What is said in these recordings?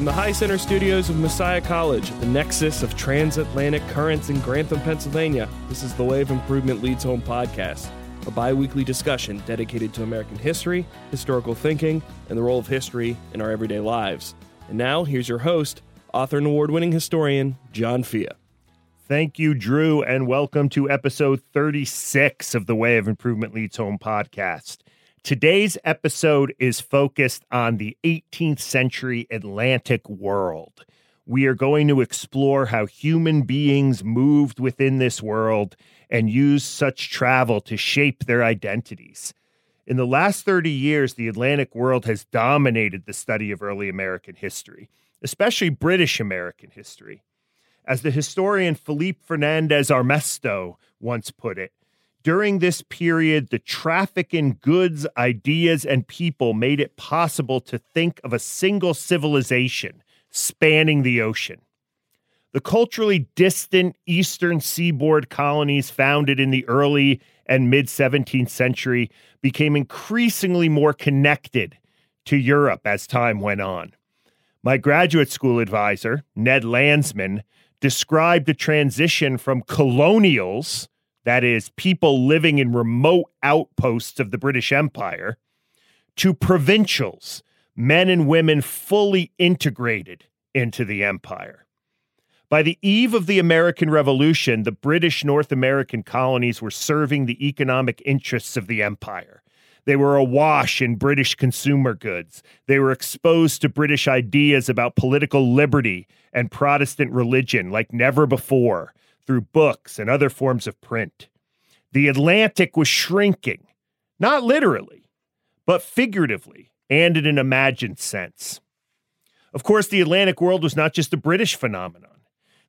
From the High Center studios of Messiah College, the nexus of transatlantic currents in Grantham, Pennsylvania, this is the of Improvement Leads Home podcast, a bi weekly discussion dedicated to American history, historical thinking, and the role of history in our everyday lives. And now, here's your host, author and award winning historian, John Fea. Thank you, Drew, and welcome to episode 36 of the Way of Improvement Leads Home podcast. Today's episode is focused on the 18th century Atlantic world. We are going to explore how human beings moved within this world and used such travel to shape their identities. In the last 30 years, the Atlantic world has dominated the study of early American history, especially British American history. As the historian Felipe Fernandez Armesto once put it, during this period, the traffic in goods, ideas, and people made it possible to think of a single civilization spanning the ocean. The culturally distant eastern seaboard colonies founded in the early and mid 17th century became increasingly more connected to Europe as time went on. My graduate school advisor, Ned Landsman, described the transition from colonials that is, people living in remote outposts of the British Empire, to provincials, men and women fully integrated into the empire. By the eve of the American Revolution, the British North American colonies were serving the economic interests of the empire. They were awash in British consumer goods. They were exposed to British ideas about political liberty and Protestant religion like never before through books and other forms of print. The Atlantic was shrinking, not literally, but figuratively and in an imagined sense. Of course, the Atlantic world was not just a British phenomenon.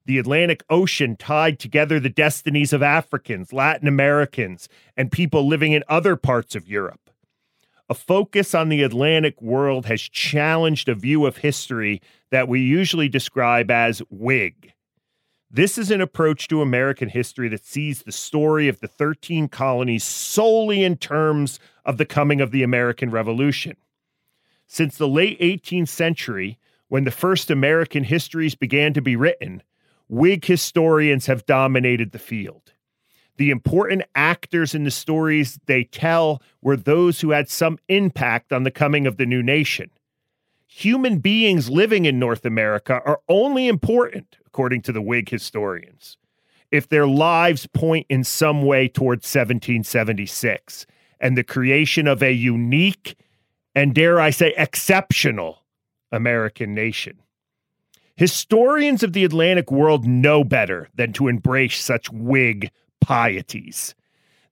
The Atlantic Ocean tied together the destinies of Africans, Latin Americans, and people living in other parts of Europe. A focus on the Atlantic world has challenged a view of history that we usually describe as Whig this is an approach to American history that sees the story of the 13 colonies solely in terms of the coming of the American Revolution. Since the late 18th century, when the first American histories began to be written, Whig historians have dominated the field. The important actors in the stories they tell were those who had some impact on the coming of the new nation. Human beings living in North America are only important according to the Whig historians, if their lives point in some way towards 1776 and the creation of a unique and, dare I say, exceptional American nation. Historians of the Atlantic world know better than to embrace such Whig pieties.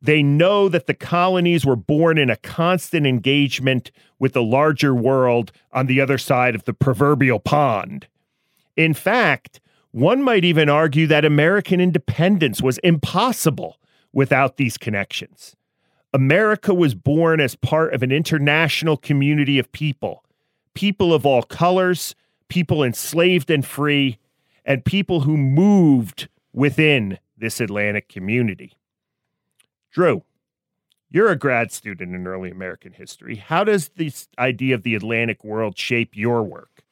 They know that the colonies were born in a constant engagement with the larger world on the other side of the proverbial pond. In fact, one might even argue that American independence was impossible without these connections. America was born as part of an international community of people, people of all colors, people enslaved and free, and people who moved within this Atlantic community. Drew, you're a grad student in early American history. How does this idea of the Atlantic world shape your work?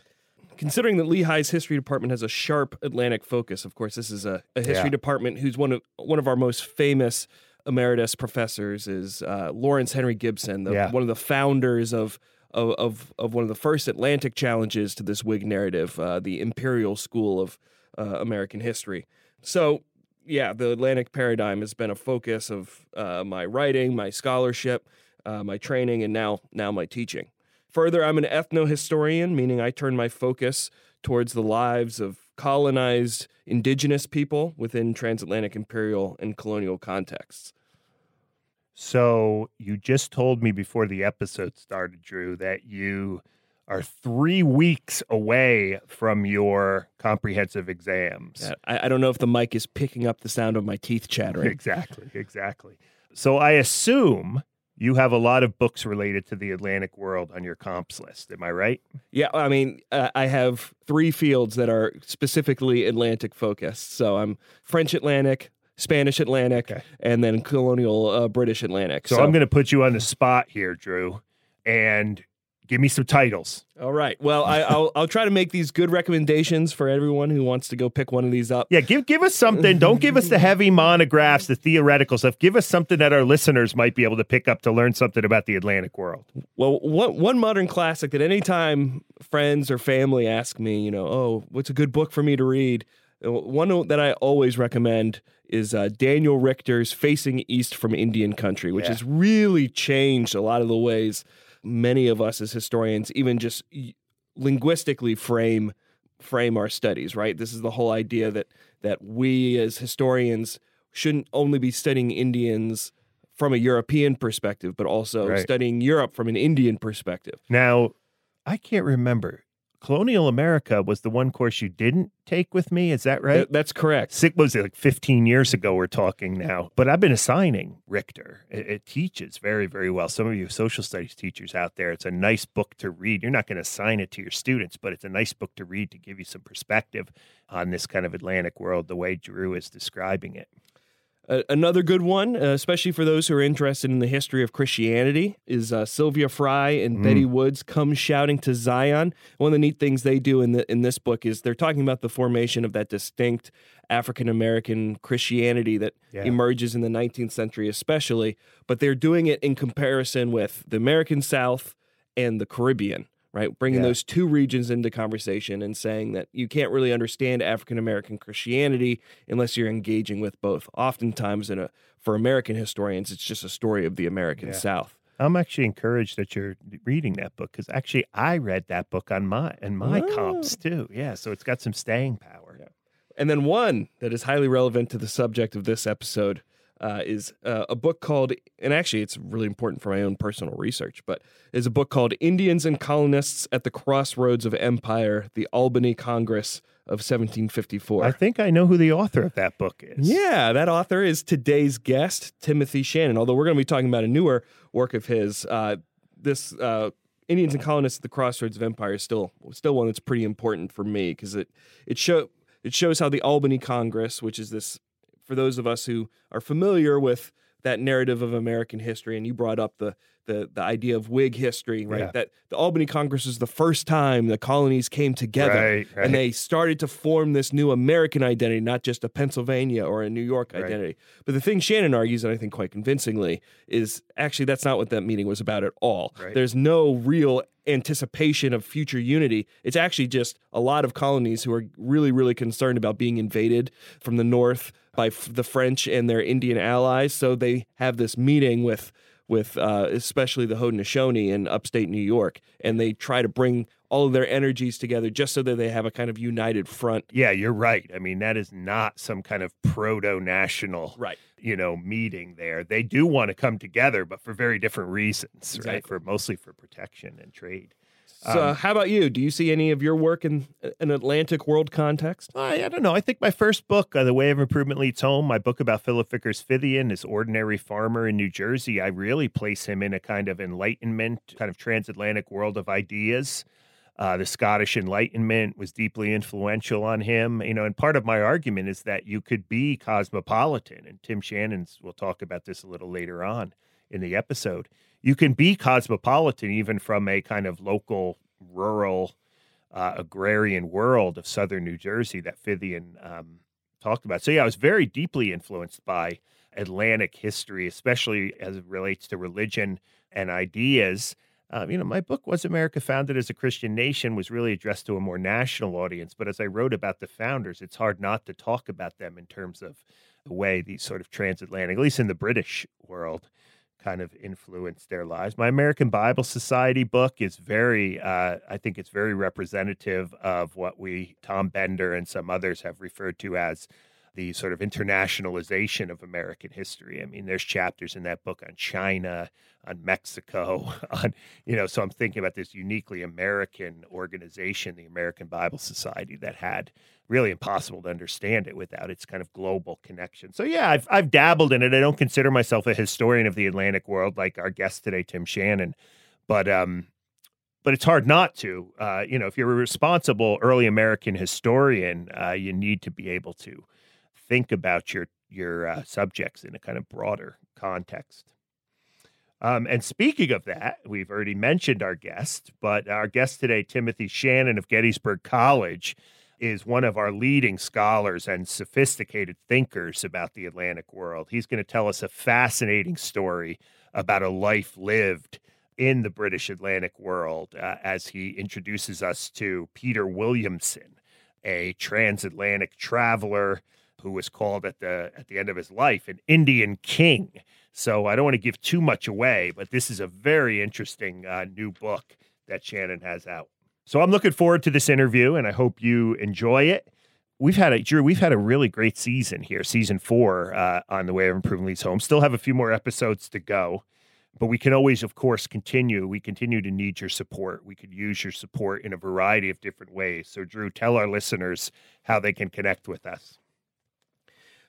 considering that Lehigh's history department has a sharp Atlantic focus, of course, this is a, a history yeah. department who's one of one of our most famous emeritus professors is uh, Lawrence Henry Gipson, the, yeah. one of the founders of, of, of of one of the first Atlantic challenges to this Whig narrative, uh, the Imperial School of uh, American History. So, yeah, the Atlantic paradigm has been a focus of uh, my writing, my scholarship, uh, my training, and now now my teaching. Further, I'm an ethnohistorian, meaning I turn my focus towards the lives of colonized indigenous people within transatlantic imperial and colonial contexts. So, you just told me before the episode started, Drew, that you are three weeks away from your comprehensive exams. Yeah, I, I, don't know if the mic is picking up the sound of my teeth chattering. Exactly, exactly. So I assume you have a lot of books related to the Atlantic world on your comps list. Am I right? Yeah, I mean, uh, I have three fields that are specifically Atlantic focused. So I'm French Atlantic, Spanish Atlantic, okay. and then colonial uh, British Atlantic. So, so I'm going to put you on the spot here, Drew, and Give me some titles. All right. Well, I, will I'll try to make these good recommendations for everyone who wants to go pick one of these up. Yeah, give give us something. Don't give us the heavy monographs, the theoretical stuff. Give us something that our listeners might be able to pick up to learn something about the Atlantic world. Well, one one modern classic that anytime friends or family ask me, you know, oh, what's a good book for me to read? Uh, one that I always recommend is uh, Daniel Richter's Facing East from Indian Country, which yeah. has really changed a lot of the ways many of us as historians even just linguistically frame frame our studies right? This is the whole idea that that we as historians shouldn't only be studying indians from a european perspective but also right. studying europe from an indian perspective. Now i can't remember Colonial America was the one course you didn't take with me. Is that right? Th- that's correct. Six was it like 15 years ago. We're talking now, but I've been assigning Richter. It, it, teaches very, very well. Some of you social studies teachers out there, it's a nice book to read. You're not going to assign it to your students, but it's a nice book to read to give you some perspective on this kind of Atlantic world, the way Drew is describing it. Uh, another good one, uh, especially for those who are interested in the history of Christianity, is uh, Sylvia Frey and mm. Betty Wood's come shouting to Zion. One of the neat things they do in the in this book is they're talking about the formation of that distinct African American Christianity that yeah. emerges in the 19th century, especially. But they're doing it in comparison with the American South and the Caribbean right? Bringing yeah. those two regions into conversation and saying that you can't really understand African American Christianity unless you're engaging with both. Oftentimes, in a for American historians, it's just a story of the American yeah. South. I'm actually encouraged that you're reading that book because actually I read that book on my and my oh. comps too. Yeah, so it's got some staying power. Yeah. And then one that is highly relevant to the subject of this episode uh, is uh, a book called, and actually it's really important for my own personal research, but is a book called Indians and Colonists at the Crossroads of Empire, the Albany Congress of 1754. I think I know who the author of that book is. Yeah, that author is today's guest, Timothy Shannon. Although we're going to be talking about a newer work of his, uh, this uh, Indians and Colonists at the Crossroads of Empire is still still one that's pretty important for me because it it show it shows how the Albany Congress, which is this for those of us who are familiar with that narrative of American history, and you brought up the the, the idea of Whig history, right? Yeah. That the Albany Congress is the first time the colonies came together right, right. and they started to form this new American identity, not just a Pennsylvania or a New York identity. Right. But the thing Shannon argues, and I think quite convincingly, is actually that's not what that meeting was about at all. There's no real anticipation of future unity. It's actually just a lot of colonies who are really, really concerned about being invaded from the north by f- the French and their Indian allies. So they have this meeting with with uh, especially the Haudenosaunee in upstate New York, and they try to bring all of their energies together just so that they have a kind of united front. Yeah, you're right. I mean, that is not some kind of proto-national, right? You know, meeting there. They do want to come together, but for very different reasons, exactly. right? For mostly for protection and trade. So, um, how about you? Do you see any of your work in an Atlantic world context? I, I don't know. I think my first book, uh, The Way of Improvement Leads Home, my book about Philip Vickers Fithian, this ordinary farmer in New Jersey, I really place him in a kind of enlightenment, kind of transatlantic world of ideas. Uh, the Scottish Enlightenment was deeply influential on him. You know, and part of my argument is that you could be cosmopolitan, and Tim Shannon's, we'll talk about this a little later on in the episode you can be cosmopolitan even from a kind of local, rural, uh, agrarian world of southern New Jersey that Fithian um, talked about. So, yeah, I was very deeply influenced by Atlantic history, especially as it relates to religion and ideas. Um, you know, my book was America Founded as a Christian Nation was really addressed to a more national audience. But as I wrote about the founders, it's hard not to talk about them in terms of the way these sort of transatlantic, at least in the British world, kind of influenced their lives. My American Bible Society book is very, uh, I think it's very representative of what we, Tom Bender and some others, have referred to as the sort of internationalization of American history. I mean, there's chapters in that book on China, on Mexico, on, you know, so I'm thinking about this uniquely American organization, the American Bible Society, that had really impossible to understand it without its kind of global connection. So yeah, I've I've dabbled in it. I don't consider myself a historian of the Atlantic world like our guest today, Tim Shannon, but um, but it's hard not to. Uh, you know, if you're a responsible early American historian, uh, you need to be able to think about your your uh, subjects in a kind of broader context. Um, and speaking of that, we've already mentioned our guest, but our guest today, Timothy Shannon of Gettysburg College, is one of our leading scholars and sophisticated thinkers about the Atlantic world. He's going to tell us a fascinating story about a life lived in the British Atlantic world uh, as he introduces us to Peter Williamson, a transatlantic traveler who was called at the at the end of his life an Indian king. So I don't want to give too much away, but this is a very interesting uh, new book that Shannon has out. So I'm looking forward to this interview, and I hope you enjoy it. We've had a Drew. We've had a really great season here, season four uh, on the way of improving leads home. Still have a few more episodes to go, but we can always, of course, continue. We continue to need your support. We could use your support in a variety of different ways. So, Drew, tell our listeners how they can connect with us.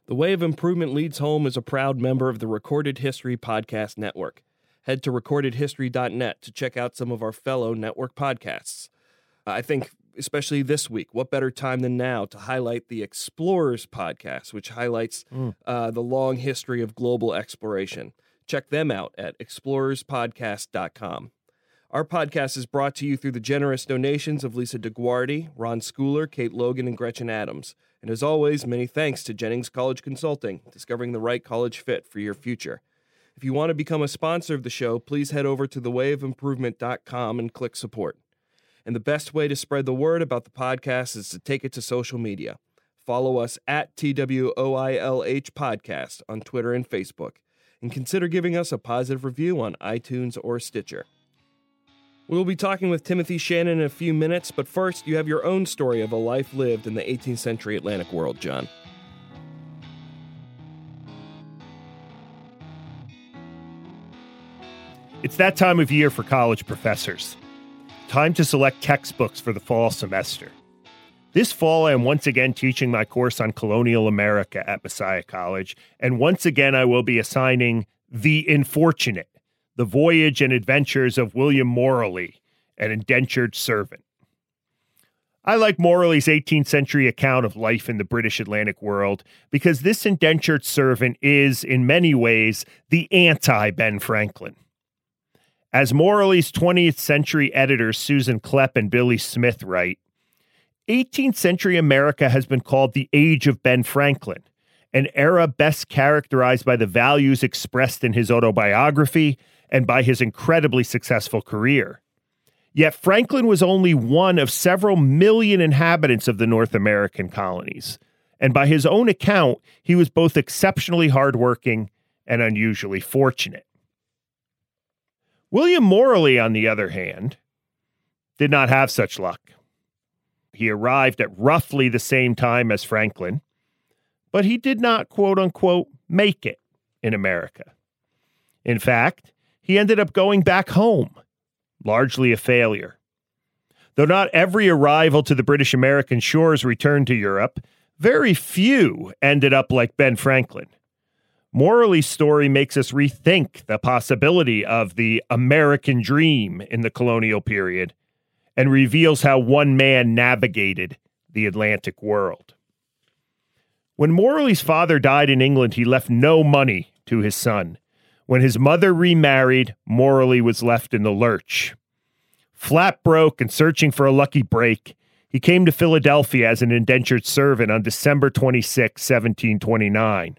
The Way of Improvement Leads Home is a proud member of the Recorded History Podcast Network. Head to recordedhistory.net to check out some of our fellow network podcasts. I think, especially this week, what better time than now to highlight the Explorers podcast, which highlights mm. uh, the long history of global exploration. Check them out at explorerspodcast.com. Our podcast is brought to you through the generous donations of Lisa DeGuardi, Ron Schooler, Kate Logan, and Gretchen Adams. And as always, many thanks to Jennings College Consulting, discovering the right college fit for your future. If you want to become a sponsor of the show, please head over to thewayofimprovement.com and click support. And the best way to spread the word about the podcast is to take it to social media. Follow us at TWOILH Podcast on Twitter and Facebook, and consider giving us a positive review on iTunes or Stitcher. We'll be talking with Timothy Shannon in a few minutes, but first, you have your own story of a life lived in the 18th century Atlantic world, John. It's that time of year for college professors. Time to select textbooks for the fall semester. This fall, I am once again teaching my course on colonial America at Messiah College, and once again, I will be assigning The Unfortunate the Voyage and Adventures of William Moraley, an indentured servant. I like Moraley's 18th century account of life in the British Atlantic world because this indentured servant is, in many ways, the anti Ben Franklin. As Moraley's 20th century editors Susan Klepp and Billy Smith write, 18th century America has been called the age of Ben Franklin, an era best characterized by the values expressed in his autobiography and by his incredibly successful career. Yet Franklin was only one of several million inhabitants of the North American colonies, and by his own account, he was both exceptionally hardworking and unusually fortunate. William Moraley, on the other hand, did not have such luck. He arrived at roughly the same time as Franklin, but he did not, quote unquote, make it in America. In fact, he ended up going back home, largely a failure. Though not every arrival to the British American shores returned to Europe, very few ended up like Ben Franklin. Moraley's story makes us rethink the possibility of the American dream in the colonial period and reveals how one man navigated the Atlantic world. When Moraley's father died in England, he left no money to his son. When his mother remarried, Moraley was left in the lurch. Flat broke and searching for a lucky break, he came to Philadelphia as an indentured servant on December 26, 1729.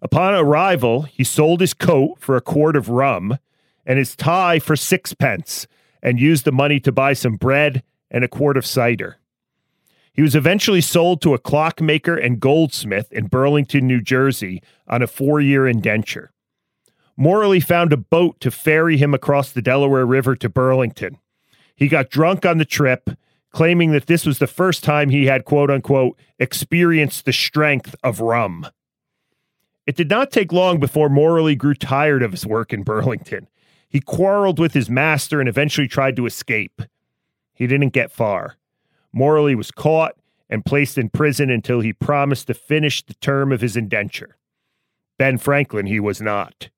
Upon arrival, he sold his coat for a quart of rum and his tie for sixpence and used the money to buy some bread and a quart of cider. He was eventually sold to a clockmaker and goldsmith in Burlington, New Jersey on a four year indenture. Moraley found a boat to ferry him across the Delaware River to Burlington. He got drunk on the trip, claiming that this was the first time he had, quote unquote, experienced the strength of rum. It did not take long before Moraley grew tired of his work in Burlington. He quarreled with his master and eventually tried to escape. He didn't get far. Moraley was caught and placed in prison until he promised to finish the term of his indenture. Ben Franklin, he was not.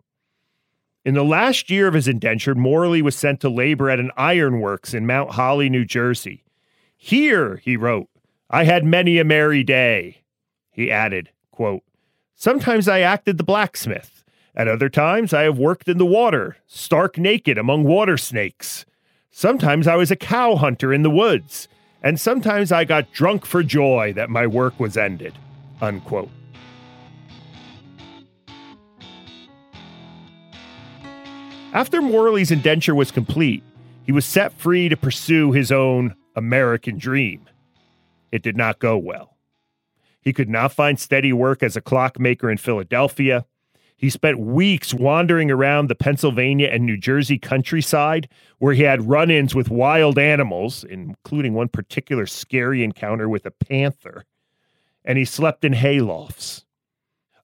In the last year of his indenture, Moraley was sent to labor at an ironworks in Mount Holly, New Jersey. Here, he wrote, I had many a merry day. He added, quote, Sometimes I acted the blacksmith, At other times, I have worked in the water, stark naked among water snakes. Sometimes I was a cow hunter in the woods, and sometimes I got drunk for joy that my work was ended. Unquote. After Moraley's indenture was complete, he was set free to pursue his own American dream. It did not go well. He could not find steady work as a clockmaker in Philadelphia. He spent weeks wandering around the Pennsylvania and New Jersey countryside where he had run ins with wild animals, including one particular scary encounter with a panther. And he slept in haylofts.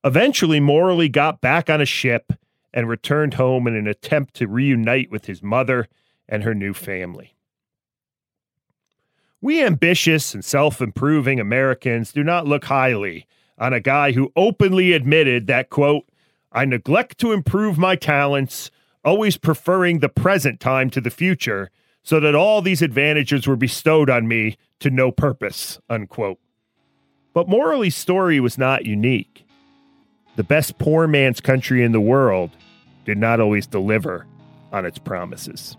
Eventually, Moraley got back on a ship and returned home in an attempt to reunite with his mother and her new family. We ambitious and self improving Americans do not look highly on a guy who openly admitted that, quote, I neglect to improve my talents, always preferring the present time to the future, so that all these advantages were bestowed on me to no purpose, unquote. But Moraley's story was not unique. The best poor man's country in the world did not always deliver on its promises.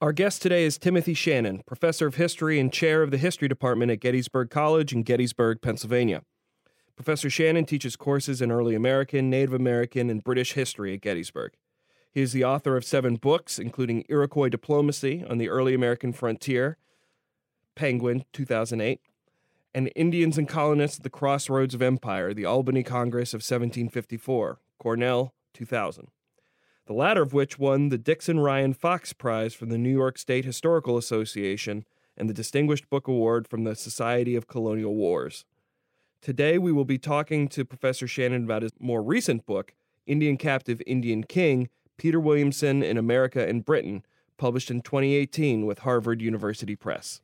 Our guest today is Timothy Shannon, professor of history and chair of the history department at Gettysburg College in Gettysburg, Pennsylvania. Professor Shannon teaches courses in early American, Native American, and British history at Gettysburg. He is the author of seven books, including Iroquois Diplomacy on the Early American Frontier, Penguin, 2008, and Indians and Colonists at the Crossroads of Empire, the Albany Congress of 1754, Cornell, 2000 the latter of which won the Dixon Ryan Fox Prize from the New York State Historical Association and the Distinguished Book Award from the Society of Colonial Wars. Today, we will be talking to Professor Shannon about his more recent book, Indian Captive, Indian King Peter Williamson in America and Britain, published in 2018 with Harvard University Press.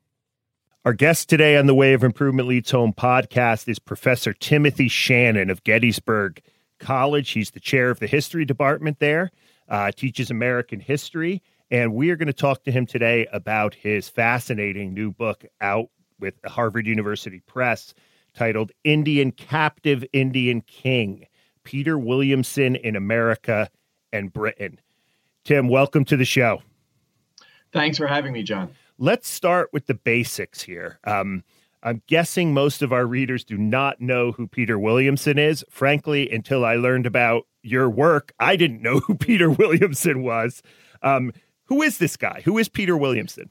Our guest today on the Way of Improvement Leads Home podcast is Professor Timothy Shannon of Gettysburg College. He's the chair of the history department there uh, teaches American history. And we are going to talk to him today about his fascinating new book out with Harvard University Press titled Indian Captive Indian King Peter Williamson in America and Britain. Tim, welcome to the show. Thanks for having me, John. Let's start with the basics here. Um, I'm guessing most of our readers do not know who Peter Williamson is. Frankly, until I learned about your work, I didn't know who Peter Williamson was. Um, who is this guy? Who is Peter Williamson?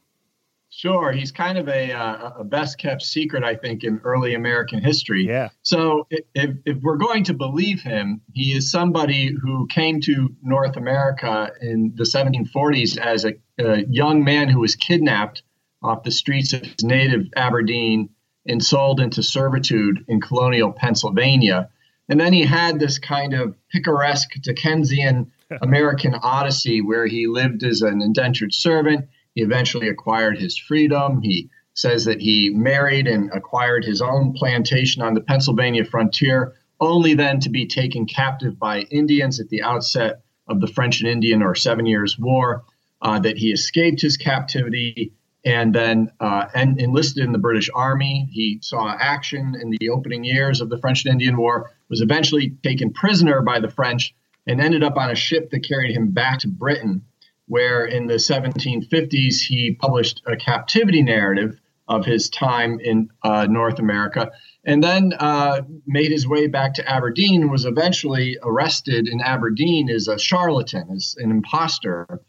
Sure, he's kind of a, uh, a best kept secret, I think, in early American history. Yeah. So, if, if we're going to believe him, he is somebody who came to North America in the 1740s as a, a young man who was kidnapped off the streets of his native Aberdeen and sold into servitude in colonial Pennsylvania. And then he had this kind of picaresque Dickensian American odyssey where he lived as an indentured servant. He eventually acquired his freedom. He says that he married and acquired his own plantation on the Pennsylvania frontier, only then to be taken captive by Indians at the outset of the French and Indian or Seven Years' War. Uh, that he escaped his captivity and then uh, and enlisted in the British Army. He saw action in the opening years of the French and Indian War, was eventually taken prisoner by the French, and ended up on a ship that carried him back to Britain, where in the 1750s he published a captivity narrative of his time in uh, North America, and then uh, made his way back to Aberdeen, was eventually arrested in Aberdeen as a charlatan, as an impostor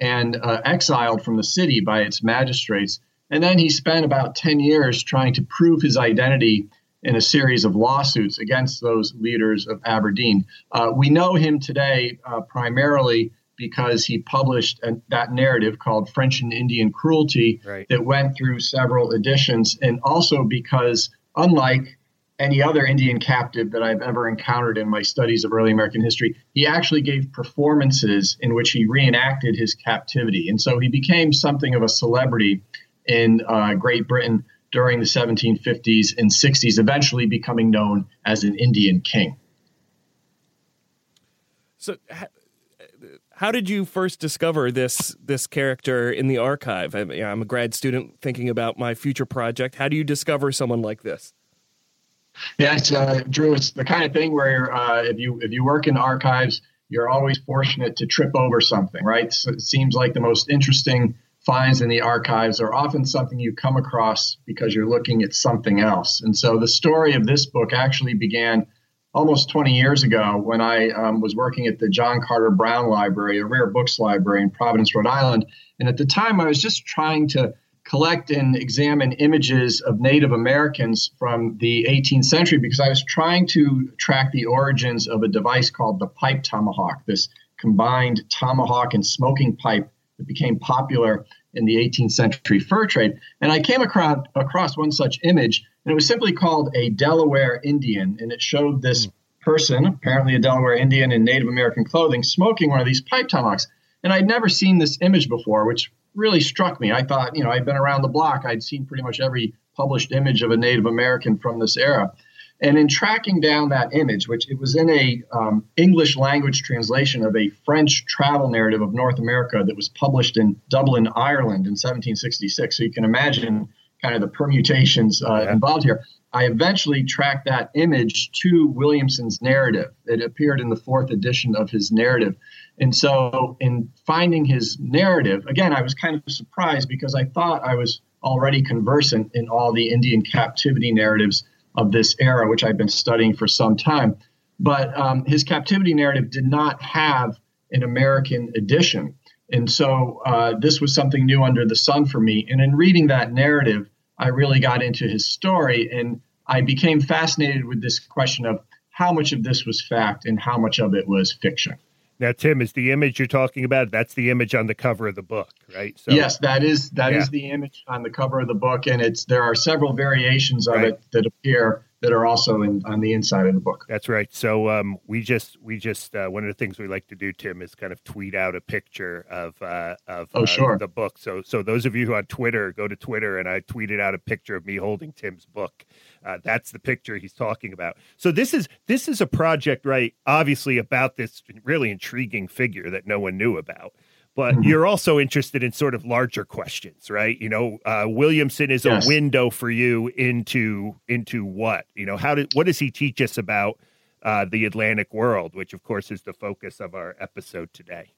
and uh, exiled from the city by its magistrates. And then he spent about 10 years trying to prove his identity in a series of lawsuits against those leaders of Aberdeen. Uh, we know him today uh, primarily because he published a, that narrative called French and Indian Cruelty right. that went through several editions, and also because, unlike any other Indian captive that I've ever encountered in my studies of early American history. He actually gave performances in which he reenacted his captivity. And so he became something of a celebrity in uh, Great Britain during the 1750s and 60s, eventually becoming known as an Indian king. So, how did you first discover this this character in the archive? I, am a grad student thinking about my future project. How do you discover someone like this? Yeah, it's, uh, Drew. It's the kind of thing where uh, if you if you work in archives, you're always fortunate to trip over something, right? So it seems like the most interesting finds in the archives are often something you come across because you're looking at something else. And so the story of this book actually began almost 20 years ago when I um, was working at the John Carter Brown Library, a rare books library in Providence, Rhode Island. And at the time, I was just trying to collect and examine images of Native Americans from the 18th century because I was trying to track the origins of a device called the pipe tomahawk, this combined tomahawk and smoking pipe that became popular in the 18th century fur trade. And I came across, across one such image, and it was simply called a Delaware Indian, and it showed this mm. person, apparently a Delaware Indian in Native American clothing, smoking one of these pipe tomahawks. And I'd never seen this image before, which really struck me. I thought, you know, I'd been around the block. I'd seen pretty much every published image of a Native American from this era. And in tracking down that image, which it was in a um, English language translation of a French travel narrative of North America that was published in Dublin, Ireland in 1766. So you can imagine kind of the permutations uh, yeah. involved here. I eventually tracked that image to Williamson's narrative. It appeared in the fourth edition of his narrative. And so, in finding his narrative, again, I was kind of surprised because I thought I was already conversant in all the Indian captivity narratives of this era, which I've been studying for some time. But um, his captivity narrative did not have an American edition. And so, uh, this was something new under the sun for me. And in reading that narrative, I really got into his story and I became fascinated with this question of how much of this was fact and how much of it was fiction. Now, Tim, is the image you're talking about? That's the image on the cover of the book, right? So, yes, that is that yeah. is the image on the cover of the book, and it's there are several variations of right. it that appear that are also in, on the inside of the book. That's right. So um, we just we just uh, one of the things we like to do, Tim, is kind of tweet out a picture of uh, of oh, uh, sure. the book. So so those of you who are on Twitter, go to Twitter, and I tweeted out a picture of me holding Tim's book. Uh, that's the picture he's talking about. So this is this is a project, right? Obviously about this really intriguing figure that no one knew about. But mm-hmm. you're also interested in sort of larger questions, right? You know, uh, Williamson is yes. a window for you into into what? You know, how did what does he teach us about uh, the Atlantic world, which of course is the focus of our episode today?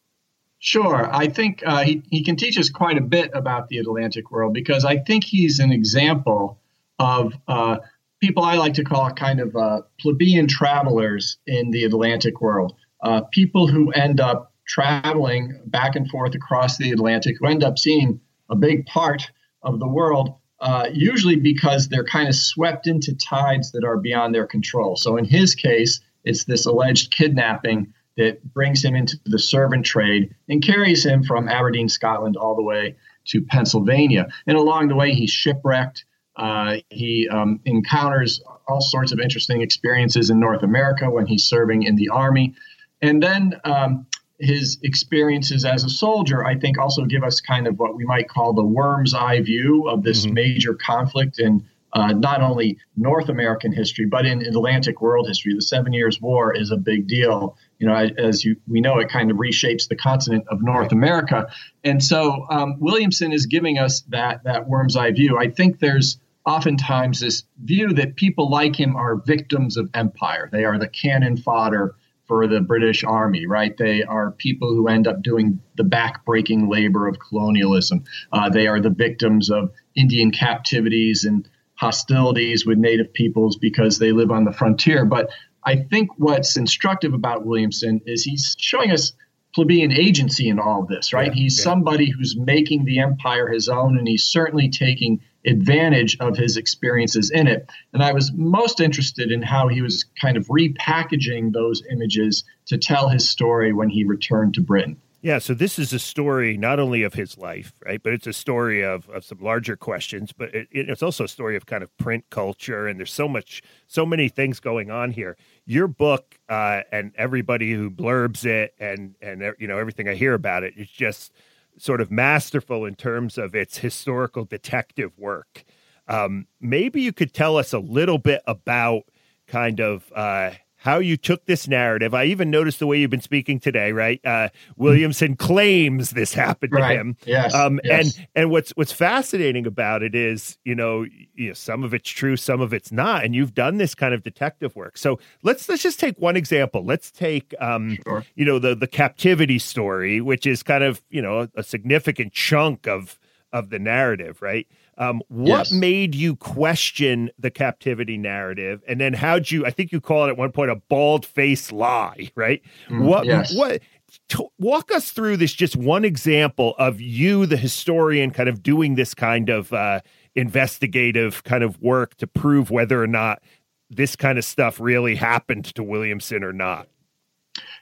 Sure. I think uh, he, he can teach us quite a bit about the Atlantic world because I think he's an example of uh, people I like to call kind of uh, plebeian travelers in the Atlantic world, uh, people who end up traveling back and forth across the Atlantic, who end up seeing a big part of the world, uh, usually because they're kind of swept into tides that are beyond their control. So in his case, it's this alleged kidnapping that brings him into the servant trade and carries him from Aberdeen, Scotland, all the way to Pennsylvania. And along the way, he's shipwrecked. Uh, he um, encounters all sorts of interesting experiences in North America when he's serving in the army. And then um, his experiences as a soldier, I think, also give us kind of what we might call the worm's eye view of this mm-hmm. major conflict in uh, not only North American history, but in Atlantic world history. The Seven Years' War is a big deal. You know, as you we know, it kind of reshapes the continent of North America. And so um, Williamson is giving us that that worm's eye view. I think there's oftentimes this view that people like him are victims of empire. They are the cannon fodder for the British Army, right? They are people who end up doing the back-breaking labor of colonialism. Uh, they are the victims of Indian captivities and hostilities with native peoples because they live on the frontier. But I think what's instructive about Williamson is he's showing us plebeian agency in all of this, right? Yeah, he's yeah. somebody who's making the empire his own, and he's certainly taking advantage of his experiences in it. And I was most interested in how he was kind of repackaging those images to tell his story when he returned to Britain. Yeah, so this is a story not only of his life, right, but it's a story of, of some larger questions, but it, it's also a story of kind of print culture, and there's so much, so many things going on here. Your book uh, and everybody who blurbs it, and and you know everything I hear about it, it's just sort of masterful in terms of its historical detective work. Um, maybe you could tell us a little bit about kind of uh, how you took this narrative. I even noticed the way you've been speaking today, right? Uh, Williamson claims this happened to right. him. Yes, um, yes. And and what's what's fascinating about it is, you know, you know, some of it's true, some of it's not, and you've done this kind of detective work. So let's let's just take one example. Let's take, um, sure. you know, the the captivity story, which is kind of you know a, a significant chunk of of the narrative, right? Um, what yes. made you question the captivity narrative, and then how'd you? I think you call it at one point a bald face lie, right? Mm, what? Yes. What? T- walk us through this. Just one example of you, the historian, kind of doing this kind of uh, investigative kind of work to prove whether or not this kind of stuff really happened to Williamson or not.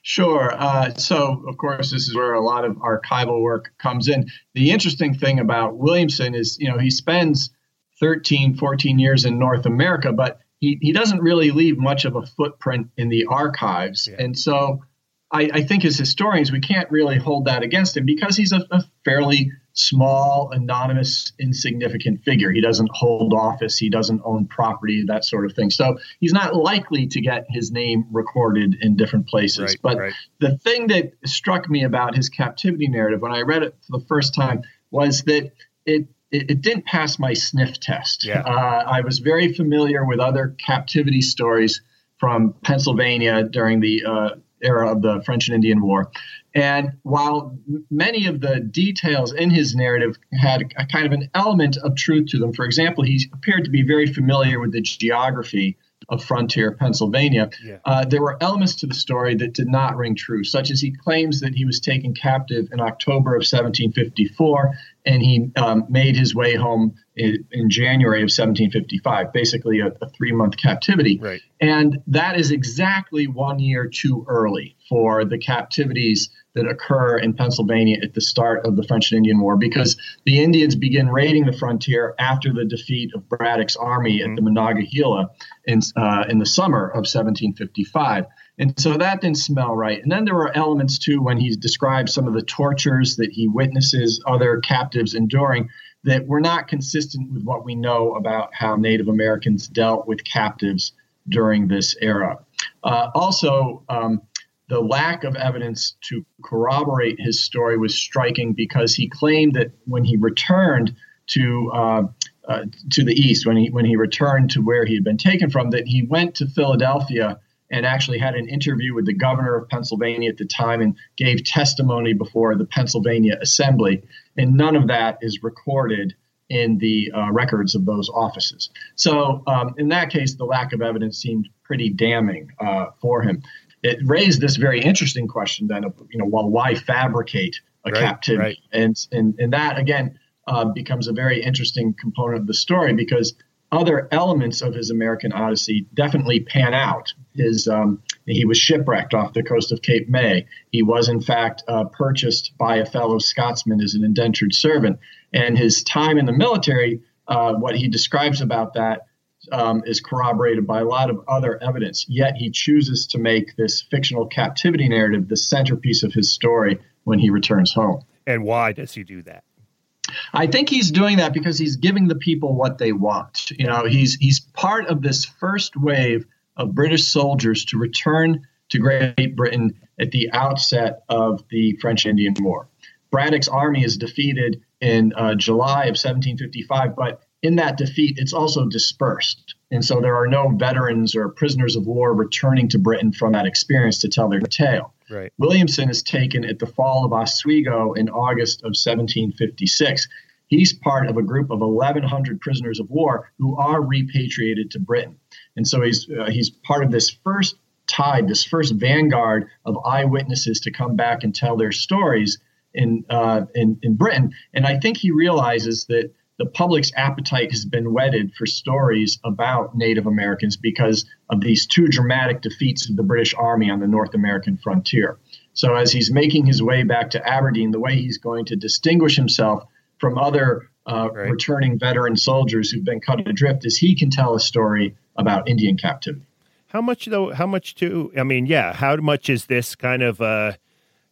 Sure. Uh, so, of course, this is where a lot of archival work comes in. The interesting thing about Williamson is, you know, he spends 13, 14 years in North America, but he, he doesn't really leave much of a footprint in the archives. Yeah. And so I, I, think as historians, we can't really hold that against him because he's a, a fairly small, anonymous, insignificant figure. He doesn't hold office, he doesn't own property, that sort of thing. So he's not likely to get his name recorded in different places. Right, but right. the thing that struck me about his captivity narrative when I read it for the first time was that it it, it didn't pass my sniff test. Yeah. Uh, I was very familiar with other captivity stories from Pennsylvania during the uh, era of the French and Indian War. And while many of the details in his narrative had a kind of an element of truth to them, for example, he appeared to be very familiar with the geography of frontier Pennsylvania, yeah. uh, there were elements to the story that did not ring true, such as he claims that he was taken captive in October of 1754 and he um, made his way home in, in, January of 1755, basically a, a three month captivity. Right. And that is exactly one year too early for the captivities that occur in Pennsylvania at the start of the French and Indian War because the Indians begin raiding the frontier after the defeat of Braddock's army mm-hmm. at the Monongahela in, uh, in the summer of 1755. And so that didn't smell right. And then there were elements too when he describes some of the tortures that he witnesses other captives enduring that were not consistent with what we know about how Native Americans dealt with captives during this era. Uh, also, um, the lack of evidence to corroborate his story was striking because he claimed that when he returned to uh, uh, to the east, when he when he returned to where he had been taken from, that he went to Philadelphia and actually had an interview with the governor of Pennsylvania at the time and gave testimony before the Pennsylvania Assembly, and none of that is recorded in the uh, records of those offices. So, um, in that case, the lack of evidence seemed pretty damning uh, for him it raised this very interesting question then of you know well why fabricate a right, captivity right. and and and that again uh, becomes a very interesting component of the story because other elements of his American Odyssey definitely pan out. His um, he was shipwrecked off the coast of Cape May. He was in fact uh, purchased by a fellow Scotsman as an indentured servant, and his time in the military. Uh, what he describes about that um, is corroborated by a lot of other evidence. Yet he chooses to make this fictional captivity narrative the centerpiece of his story when he returns home. And why does he do that? I think he's doing that because he's giving the people what they want. You know, he's he's part of this first wave of British soldiers to return to Great Britain at the outset of the French Indian War. Braddock's army is defeated in uh, July of 1755, but in that defeat, it's also dispersed. And so there are no veterans or prisoners of war returning to Britain from that experience to tell their tale. Right. Williamson is taken at the fall of Oswego in August of 1756. He's part of a group of 1,100 prisoners of war who are repatriated to Britain. And so he's, uh, he's part of this first tide, this first vanguard of eyewitnesses to come back and tell their stories in, uh, in, in Britain. And I think he realizes that the public's appetite has been whetted for stories about Native Americans because of these two dramatic defeats of the British Army on the North American frontier. So, as he's making his way back to Aberdeen, the way he's going to distinguish himself from other uh, right. returning veteran soldiers who've been cut adrift is he can tell a story about Indian captivity. How much, though? How much, too? I mean, yeah, how much is this kind of. Uh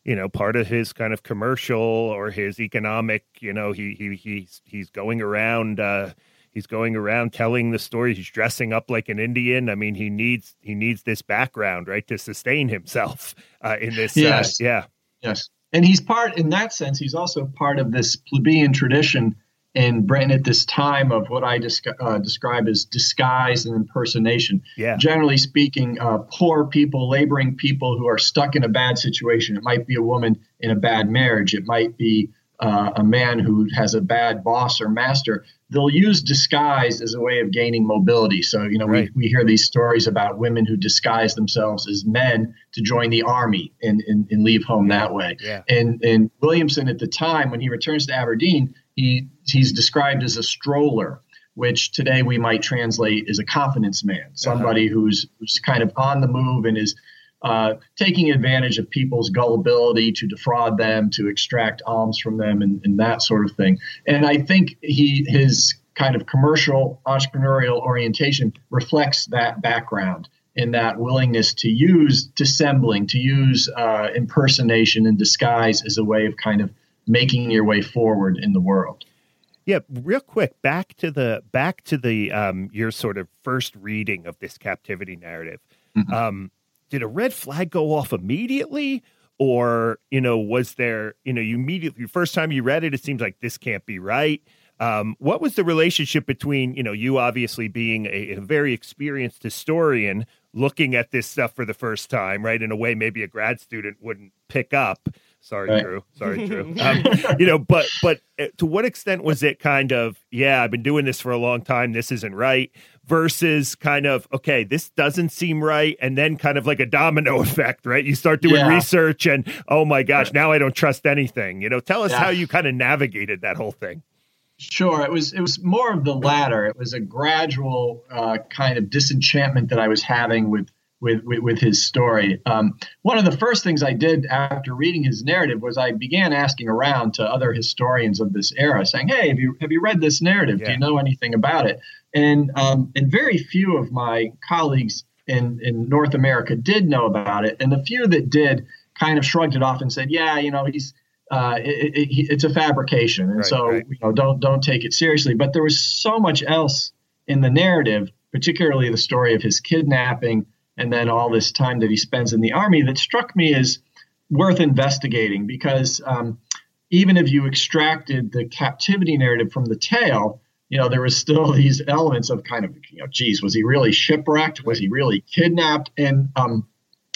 you know part of his kind of commercial or his economic you know he he he's he's going around uh he's going around telling the story. He's dressing up like an Indian. I mean, he needs he needs this background, right, to sustain himself uh, in this. Uh, yes. Yeah. Yes. And he's part, in that sense, he's also part of this plebeian tradition in Britain at this time of what I uh, describe as disguise and impersonation. Yeah. Generally speaking, uh, poor people, laboring people who are stuck in a bad situation. It might be a woman in a bad marriage. It might be uh, a man who has a bad boss or master, they'll use disguise as a way of gaining mobility. So, you know, right. we, we hear these stories about women who disguise themselves as men to join the army and, and, and leave home that way. Yeah. And, and Williamson at the time, when he returns to Aberdeen, he, he's described as a stroller which today we might translate as a confidence man, uh-huh. somebody uh-huh. who's, who's kind of on the move and is uh, taking advantage of people's gullibility to defraud them, to extract alms from them, and, and that sort of thing. And I think he his kind of commercial entrepreneurial orientation reflects that background in that willingness to use dissembling, to use uh, impersonation and disguise as a way of kind of making your way forward in the world. Yeah, real quick, back to the back to the um, your sort of first reading of this captivity narrative. Mm-hmm. Um, did a red flag go off immediately? Or, you know, was there, you know, you immediately, first time you read it, it seems like this can't be right. Um, what was the relationship between, you know, you obviously being a, a, very experienced historian looking at this stuff for the first time, right? In a way, maybe a grad student wouldn't pick up. Sorry, right. Drew. Sorry, Drew. Um, you know, but but uh, to what extent was it kind of, yeah, I've been doing this for a long time. This isn't right versus kind of okay this doesn't seem right and then kind of like a domino effect right you start doing yeah. research and oh my gosh now i don't trust anything you know tell us yeah. how you kind of navigated that whole thing sure it was it was more of the latter it was a gradual uh, kind of disenchantment that i was having with with, with, with his story. Um, one of the first things I did after reading his narrative was I began asking around to other historians of this era, saying, "Hey, have you have you read this narrative? Yeah. Do you know anything about it?" And um, and very few of my colleagues in in North America did know about it, and the few that did kind of shrugged it off and said, "Yeah, you know, he's." Uh, it, it, it's a fabrication, and right, so right. you know, don't don't take it seriously. But there was so much else in the narrative, particularly the story of his kidnapping, and then all this time that he spends in the army that struck me as worth investigating because um, even if you extracted the captivity narrative from the tale, you know, there was still these elements of kind of, you know, geez, was he really shipwrecked? Was he really kidnapped? And um,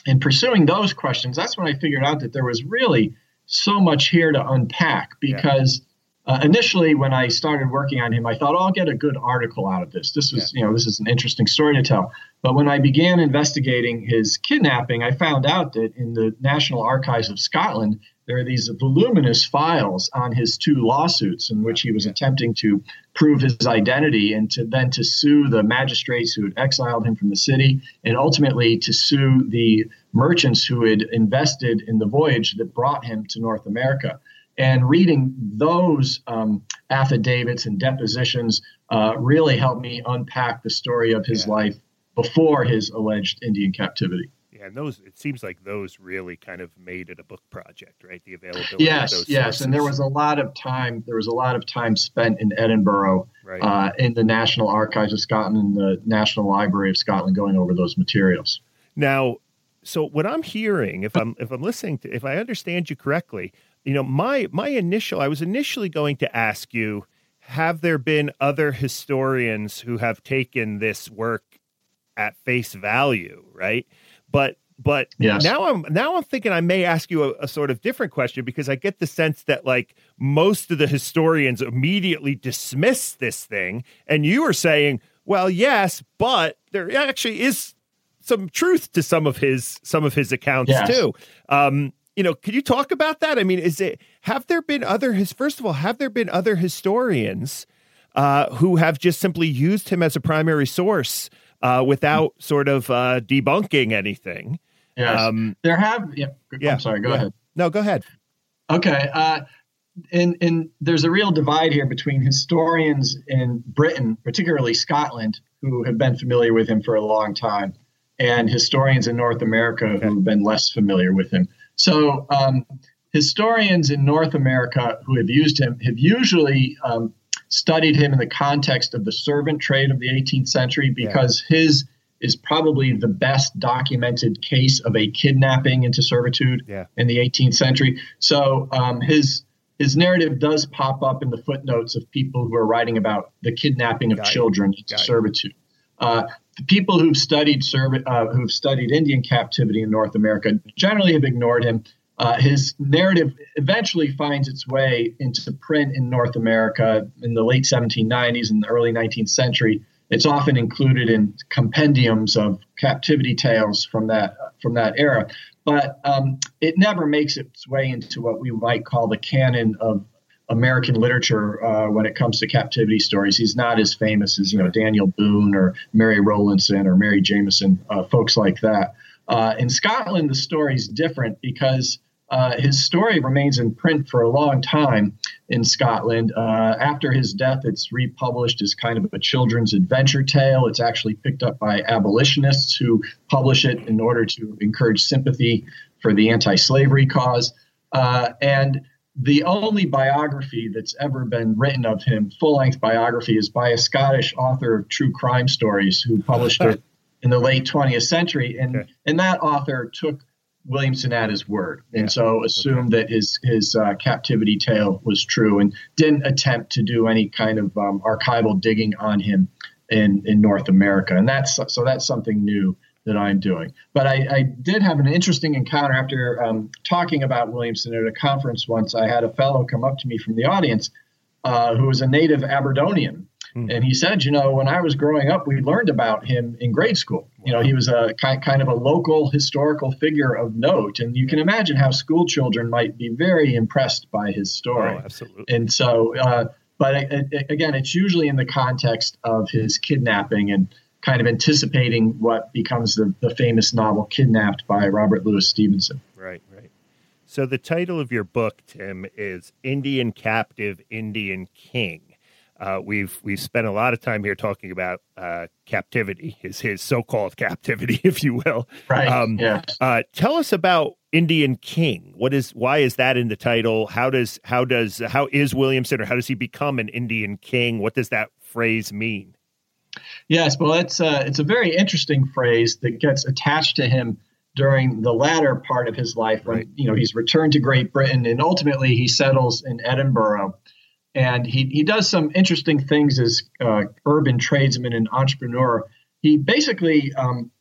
in pursuing those questions, that's when I figured out that there was really so much here to unpack because yeah. Uh, initially, when I started working on him, I thought, oh, I'll get a good article out of this. This is, yeah. you know, this is an interesting story to tell. But when I began investigating his kidnapping, I found out that in the National Archives of Scotland, there are these voluminous files on his two lawsuits in which he was attempting to prove his identity and to then to sue the magistrates who had exiled him from the city and ultimately to sue the merchants who had invested in the voyage that brought him to North America. And reading those um, affidavits and depositions uh, really helped me unpack the story of his yeah. life before his alleged Indian captivity. Yeah, and those it seems like those really kind of made it a book project, right? The availability. Of those books. Yes, yes, and there was a lot of time. There was a lot of time spent in Edinburgh, right. uh, in the National Archives of Scotland, and the National Library of Scotland, going over those materials. Now, so what I'm hearing, if I'm if I'm listening to, if I understand you correctly, you know, my my initial I was initially going to ask you, have there been other historians who have taken this work at face value, right? But but yes. now I'm now I'm thinking I may ask you a, a, sort of different question because I get the sense that like most of the historians immediately dismiss this thing, and you are saying, well, yes, but there actually is some truth to some of his some of his accounts yes. too. Um, you know, could you talk about that? I mean, is it have there been other his first of all, have there been other historians uh, who have just simply used him as a primary source uh, without sort of uh, debunking anything? Yes, um, there have. Yeah, yeah, I'm sorry. Go yeah. ahead. No, go ahead. Okay. Uh, and and there's a real divide here between historians in Britain, particularly Scotland, who have been familiar with him for a long time, and historians in North America okay. who have been less familiar with him. So um, historians in North America who have used him have usually um, studied him in the context of the servant trade of the 18th century because yeah. his is probably the best documented case of a kidnapping into servitude yeah. in the 18th century. So um, his his narrative does pop up in the footnotes of people who are writing about the kidnapping of Got children it. into Got servitude. Uh, the people who've studied uh, who've studied Indian captivity in North America generally have ignored him. Uh, his narrative eventually finds its way into print in North America in the late 1790s and the early 19th century. It's often included in compendiums of captivity tales from that from that era, but um, it never makes its way into what we might call the canon of American literature uh, when it comes to captivity stories. He's not as famous as you know Daniel Boone or Mary Rowlandson or Mary Jemison, uh, folks like that. Uh, in Scotland, the story is different because uh, his story remains in print for a long time in Scotland. Uh, after his death, it's republished as kind of a children's adventure tale. It's actually picked up by abolitionists who publish it in order to encourage sympathy for the anti-slavery cause. Uh, and the only biography that's ever been written of him, full length biography, is by a Scottish author of true crime stories who published it in the late 20th century. And, okay. and that author took Williamson at his word and yeah. so assumed okay. that his, his uh, captivity tale was true and didn't attempt to do any kind of um, archival digging on him in, in North America. And that's so that's something new that I'm doing. But I, I did have an interesting encounter after um, talking about Williamson at a conference once. I had a fellow come up to me from the audience uh, who was a native Aberdonian. Hmm. And he said, you know, when I was growing up, we learned about him in grade school. Wow. You know, he was a kind, kind of a local historical figure of note. And you can imagine how school children might be very impressed by his story. Oh, absolutely. And so, uh, but it, it, again, it's usually in the context of his kidnapping and kind of anticipating what becomes the, the famous novel Kidnapped by Robert Louis Stevenson. Right, right. So the title of your book, Tim, is Indian Captive, Indian King. Uh, we've we've spent a lot of time here talking about uh, captivity, his his so-called captivity, if you will. Right. Um, yes. Uh, tell us about Indian King. What is why is that in the title? How does how does how is Williamson or how does he become an Indian King? What does that phrase mean? Yes, well, it's a, uh, it's a very interesting phrase that gets attached to him during the latter part of his life when right. you know he's returned to Great Britain and ultimately he settles in Edinburgh. And he, he does some interesting things as uh, urban tradesman and entrepreneur. He basically um,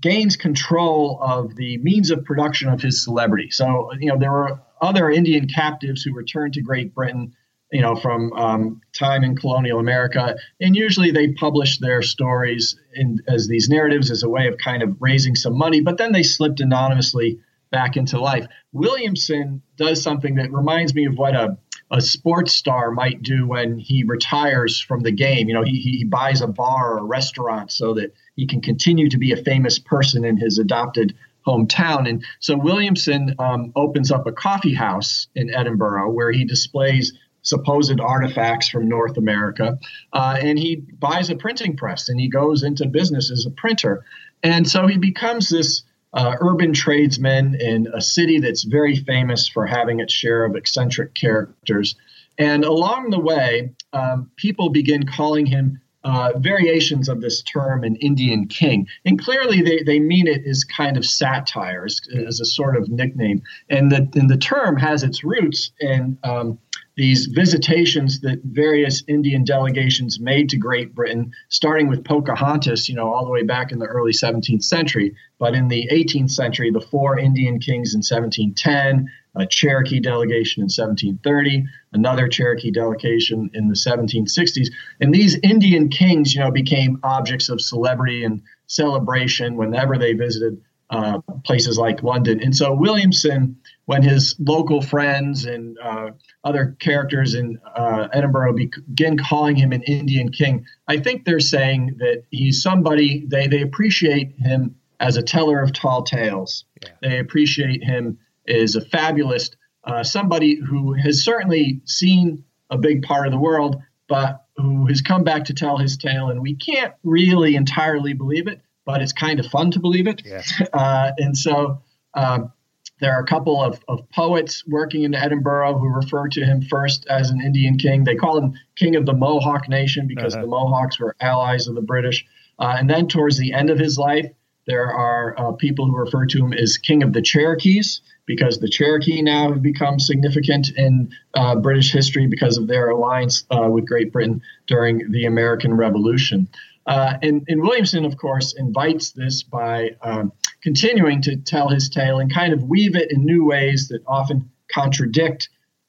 gains control of the means of production of his celebrity. So, you know, there were other Indian captives who returned to Great Britain you know, from um, time in colonial America. And usually they publish their stories in, as these narratives as a way of kind of raising some money, but then they slipped anonymously back into life. Williamson does something that reminds me of what a, a sports star might do when he retires from the game. You know, he, he buys a bar or a restaurant so that he can continue to be a famous person in his adopted hometown. And so Williamson um, opens up a coffee house in Edinburgh where he displays supposed artifacts from North America. Uh, and he buys a printing press and he goes into business as a printer. And so he becomes this uh, urban tradesman in a city that's very famous for having its share of eccentric characters. And along the way, um, people begin calling him uh, variations of this term an Indian king. And clearly they, they mean it as kind of satire, as, as a sort of nickname. And the, and the term has its roots in um, these visitations that various Indian delegations made to Great Britain, starting with Pocahontas, you know, all the way back in the early 17th century. But in the 18th century, the four Indian kings in 1710, a Cherokee delegation in 1730, another Cherokee delegation in the 1760s. And these Indian kings, you know, became objects of celebrity and celebration whenever they visited uh, places like London. And so Williamson when his local friends and uh, other characters in uh, Edinburgh begin calling him an Indian king, I think they're saying that he's somebody they they appreciate him as a teller of tall tales. Yeah. They appreciate him as a fabulist, uh, somebody who has certainly seen a big part of the world, but who has come back to tell his tale, and we can't really entirely believe it, but it's kind of fun to believe it. Yeah. Uh, and so. Um, there are a couple of, of poets working in Edinburgh who refer to him first as an Indian king. They call him king of the Mohawk Nation because uh-huh. the Mohawks were allies of the British. Uh, and then towards the end of his life, there are uh, people who refer to him as king of the Cherokees because the Cherokee now have become significant in uh, British history because of their alliance uh, with Great Britain during the American Revolution. Uh, and, and, Williamson, of course, invites this by um, continuing to tell his tale and kind of weave it in new ways that often contradict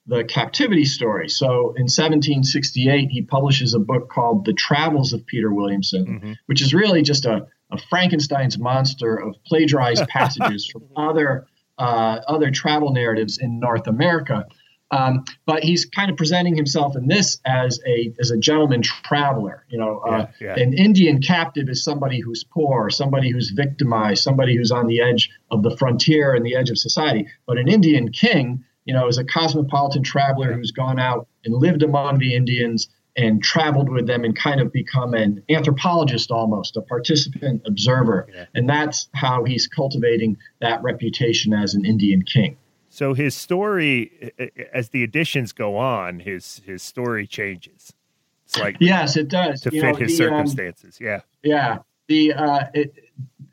the captivity story. So in 1768, he publishes a book called The Travels of Peter Williamson, mm-hmm. which is really just a, a, Frankenstein's monster of plagiarized passages from other uh, other travel narratives in North America. Um, but he's kind of presenting himself in this as a as a gentleman traveler. You know, uh, yeah, yeah. an Indian captive is somebody who's poor, somebody who's victimized, somebody who's on the edge of the frontier and the edge of society. But an Indian king, you know, is a cosmopolitan traveler who's gone out and lived among the Indians and traveled with them and kind of become an anthropologist almost, a participant observer. Yeah. And that's how he's cultivating that reputation as an Indian king. So his story, as the editions go on, his his story changes. It's like yes, it does to you fit know, his the, um, circumstances. Um, yeah, yeah. The uh, it,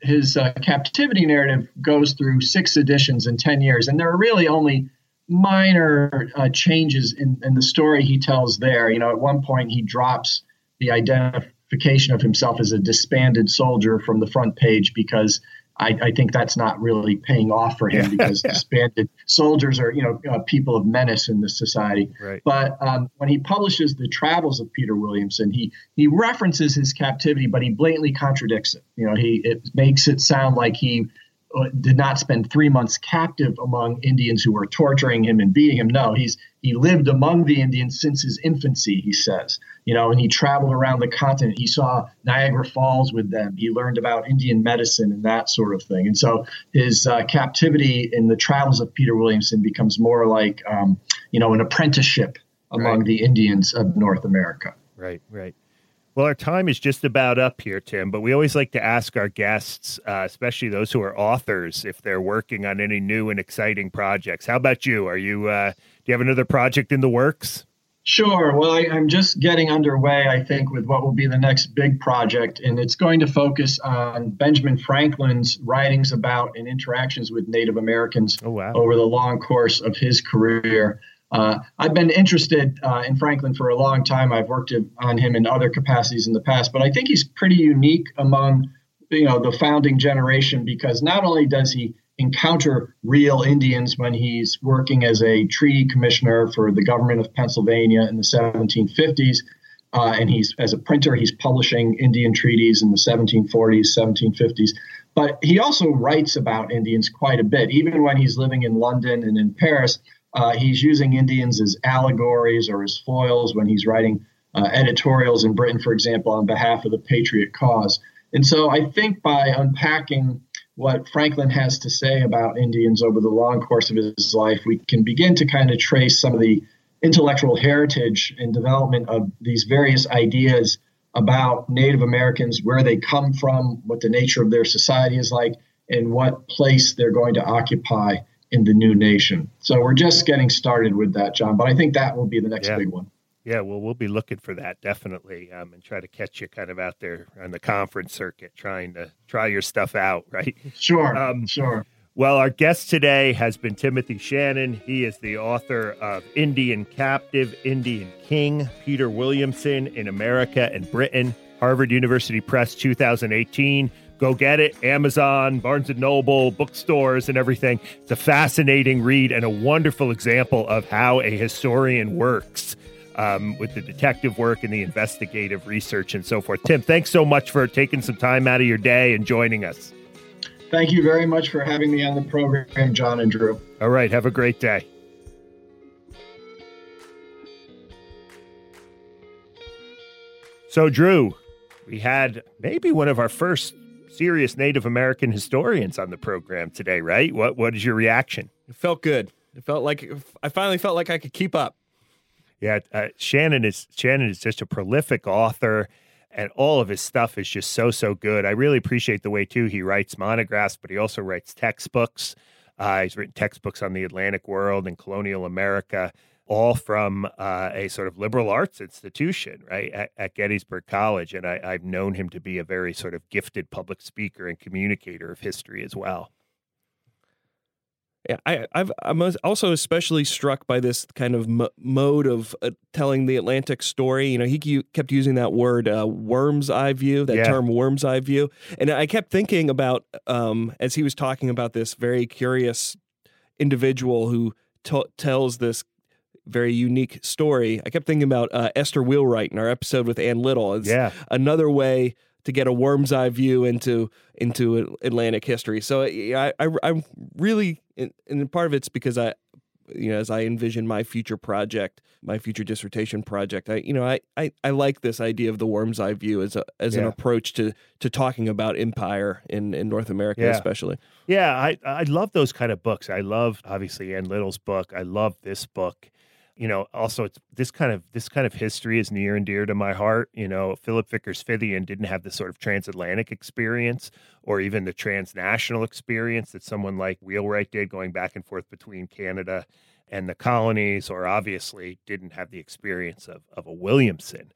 his uh, captivity narrative goes through six editions in ten years, and there are really only minor uh, changes in, in the story he tells there. You know, at one point he drops the identification of himself as a disbanded soldier from the front page because I, I, think that's not really paying off for him yeah. because yeah. disbanded soldiers are, you know, uh, people of menace in this society. Right. But um, when he publishes the Travels of Peter Williamson, he he references his captivity, but he blatantly contradicts it. You know, he it makes it sound like he did not spend three months captive among Indians who were torturing him and beating him. No, he's he lived among the Indians since his infancy. He says, you know, and he traveled around the continent. He saw Niagara Falls with them. He learned about Indian medicine and that sort of thing. And so his uh, captivity in the travels of Peter Williamson becomes more like, um, you know, an apprenticeship among right. the Indians of North America. Right, right. Well, our time is just about up here, Tim, but we always like to ask our guests, uh, especially those who are authors, if they're working on any new and exciting projects. How about you? Are you, uh, do you have another project in the works? Sure. Well, I, am just getting underway, I think, with what will be the next big project, and it's going to focus on Benjamin Franklin's writings about and interactions with Native Americans oh, wow. over the long course of his career. Uh, I've been interested uh, in Franklin for a long time. I've worked on him in other capacities in the past, but I think he's pretty unique among you know the founding generation because not only does he encounter real Indians when he's working as a treaty commissioner for the government of Pennsylvania in the 1750s, uh, and he's as a printer he's publishing Indian treaties in the 1740s, 1750s. But he also writes about Indians quite a bit, even when he's living in London and in Paris. Uh, he's using Indians as allegories or as foils when he's writing uh, editorials in Britain, for example, on behalf of the patriot cause. And so I think by unpacking what Franklin has to say about Indians over the long course of his life, we can begin to kind of trace some of the intellectual heritage and development of these various ideas about Native Americans, where they come from, what the nature of their society is like, and what place they're going to occupy in the new nation. So we're just getting started with that, John. But I think that will be the next yeah. big one. Yeah, well, we'll be looking for that definitely, um, and try to catch you kind of out there on the conference circuit, trying to try your stuff out, right? Sure, um, sure. Well, our guest today has been Timothy Shannon. He is the author of Indian Captive, Indian King, Peter Williamson in America and Britain, Harvard University Press 2018. Go get it. Amazon, Barnes and Noble, bookstores, and everything. It's a fascinating read and a wonderful example of how a historian works um, with the detective work and the investigative research and so forth. Tim, thanks so much for taking some time out of your day and joining us. Thank you very much for having me on the program, John and Drew. All right. Have a great day. So, Drew, we had maybe one of our first serious Native American historians on the program today, right? What what is your reaction? It felt good. It felt like I finally felt like I could keep up. Yeah, uh, Shannon is Shannon is just a prolific author, and all of his stuff is just so so good. I really appreciate the way too he writes monographs, but he also writes textbooks. Uh, he's written textbooks on the Atlantic world and colonial America, all from uh, a sort of liberal arts institution, right, at, at Gettysburg College. And I, I've known him to be a very sort of gifted public speaker and communicator of history as well. I, I've, I'm also especially struck by this kind of m- mode of uh, telling the Atlantic story. You know, he kept using that word uh, "worm's eye view," that yeah. term "worm's eye view," and I kept thinking about um, as he was talking about this very curious individual who t- tells this very unique story. I kept thinking about uh, Esther Wheelwright in our episode with Ann Little. It's yeah. another way to get a worm's eye view into into Atlantic history. So I I, I really and part of it's because I you know as I envision my future project, my future dissertation project, I you know I I, I like this idea of the worm's eye view as a as yeah. an approach to to talking about empire in in North America yeah. especially. Yeah, I I love those kind of books. I love obviously Ann Little's book. I love this book you know, also it's this kind of this kind of history is near and dear to my heart. You know, Philip Vickers Fithian didn't have the sort of transatlantic experience or even the transnational experience that someone like Wheelwright did going back and forth between Canada and the colonies, or obviously didn't have the experience of, of a Williamson.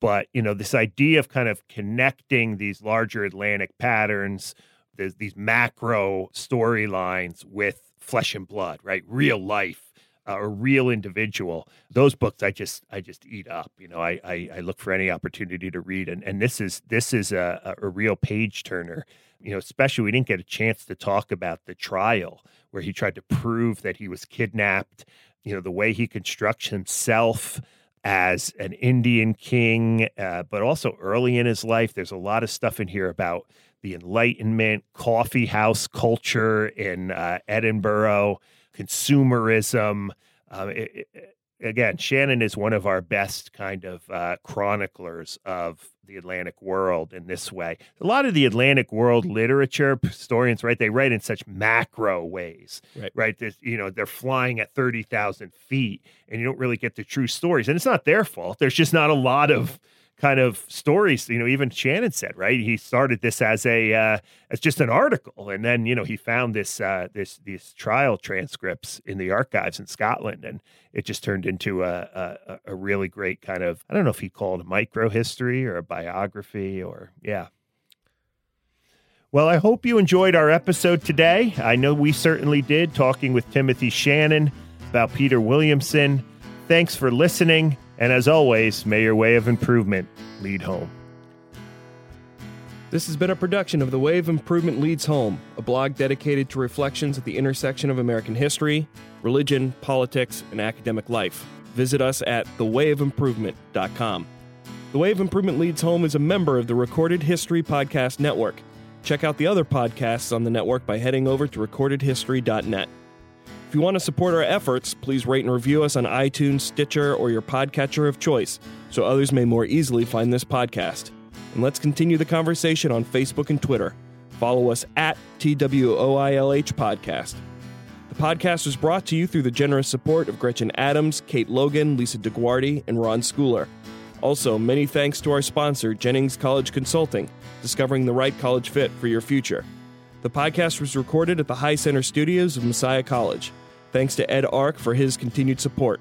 But, you know, this idea of kind of connecting these larger Atlantic patterns, these macro storylines with flesh and blood, right? Real life a real individual those books i just i just eat up you know i i, I look for any opportunity to read. And and this is this is a, a real page turner you know especially we didn't get a chance to talk about the trial where he tried to prove that he was kidnapped you know the way he constructs himself as an indian king uh, but also early in his life there's a lot of stuff in here about the enlightenment coffee house culture in uh, edinburgh consumerism. Um, it, it, again, Shannon is one of our best kind of uh, chroniclers of the Atlantic world in this way. A lot of the Atlantic world literature historians, right? They write in such macro ways, right? Right? There's, you know, they're flying at thirty thousand feet, and you don't really get the true stories. And it's not their fault. There's just not a lot of kind of stories. You know, even Shannon said, right? He started this as a uh, as just an article, and then you know he found this uh, this these trial transcripts in the archives in Scotland, and it just turned into a, a a really great kind of I don't know if he called it micro history or a biography or yeah. Well, I hope you enjoyed our episode today. I know we certainly did, talking with Timothy Shannon about Peter Williamson. Thanks for listening. And as always, may your way of improvement lead home. This has been a production of The Way of Improvement Leads Home, a blog dedicated to reflections at the intersection of American history, religion, politics, and academic life. Visit us at thewayofimprovement.com. The Way of Improvement Leads Home is a member of the Recorded History Podcast Network. Check out the other podcasts on the network by heading over to recordedhistory.net. If you want to support our efforts, please rate and review us on iTunes, Stitcher, or your podcatcher of choice so others may more easily find this podcast. And let's continue the conversation on Facebook and Twitter. Follow us at TWOILH Podcast. The podcast was brought to you through the generous support of Gretchen Adams, Kate Logan, Lisa DeGuardi, and Ron Schooler. Also, many thanks to our sponsor, Jennings College Consulting, discovering the right college fit for your future. The podcast was recorded at the High Center Studios of Messiah College. Thanks to Ed Ark for his continued support.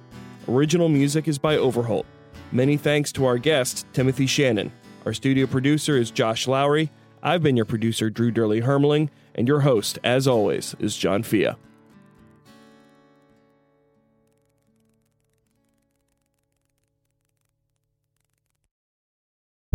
Original music is by Overholt. Many thanks to our guest, Timothy Shannon. Our studio producer is Josh Lowry. I've been your producer, Drew Dyrli Hermeling, and your host, as always, is John Fea.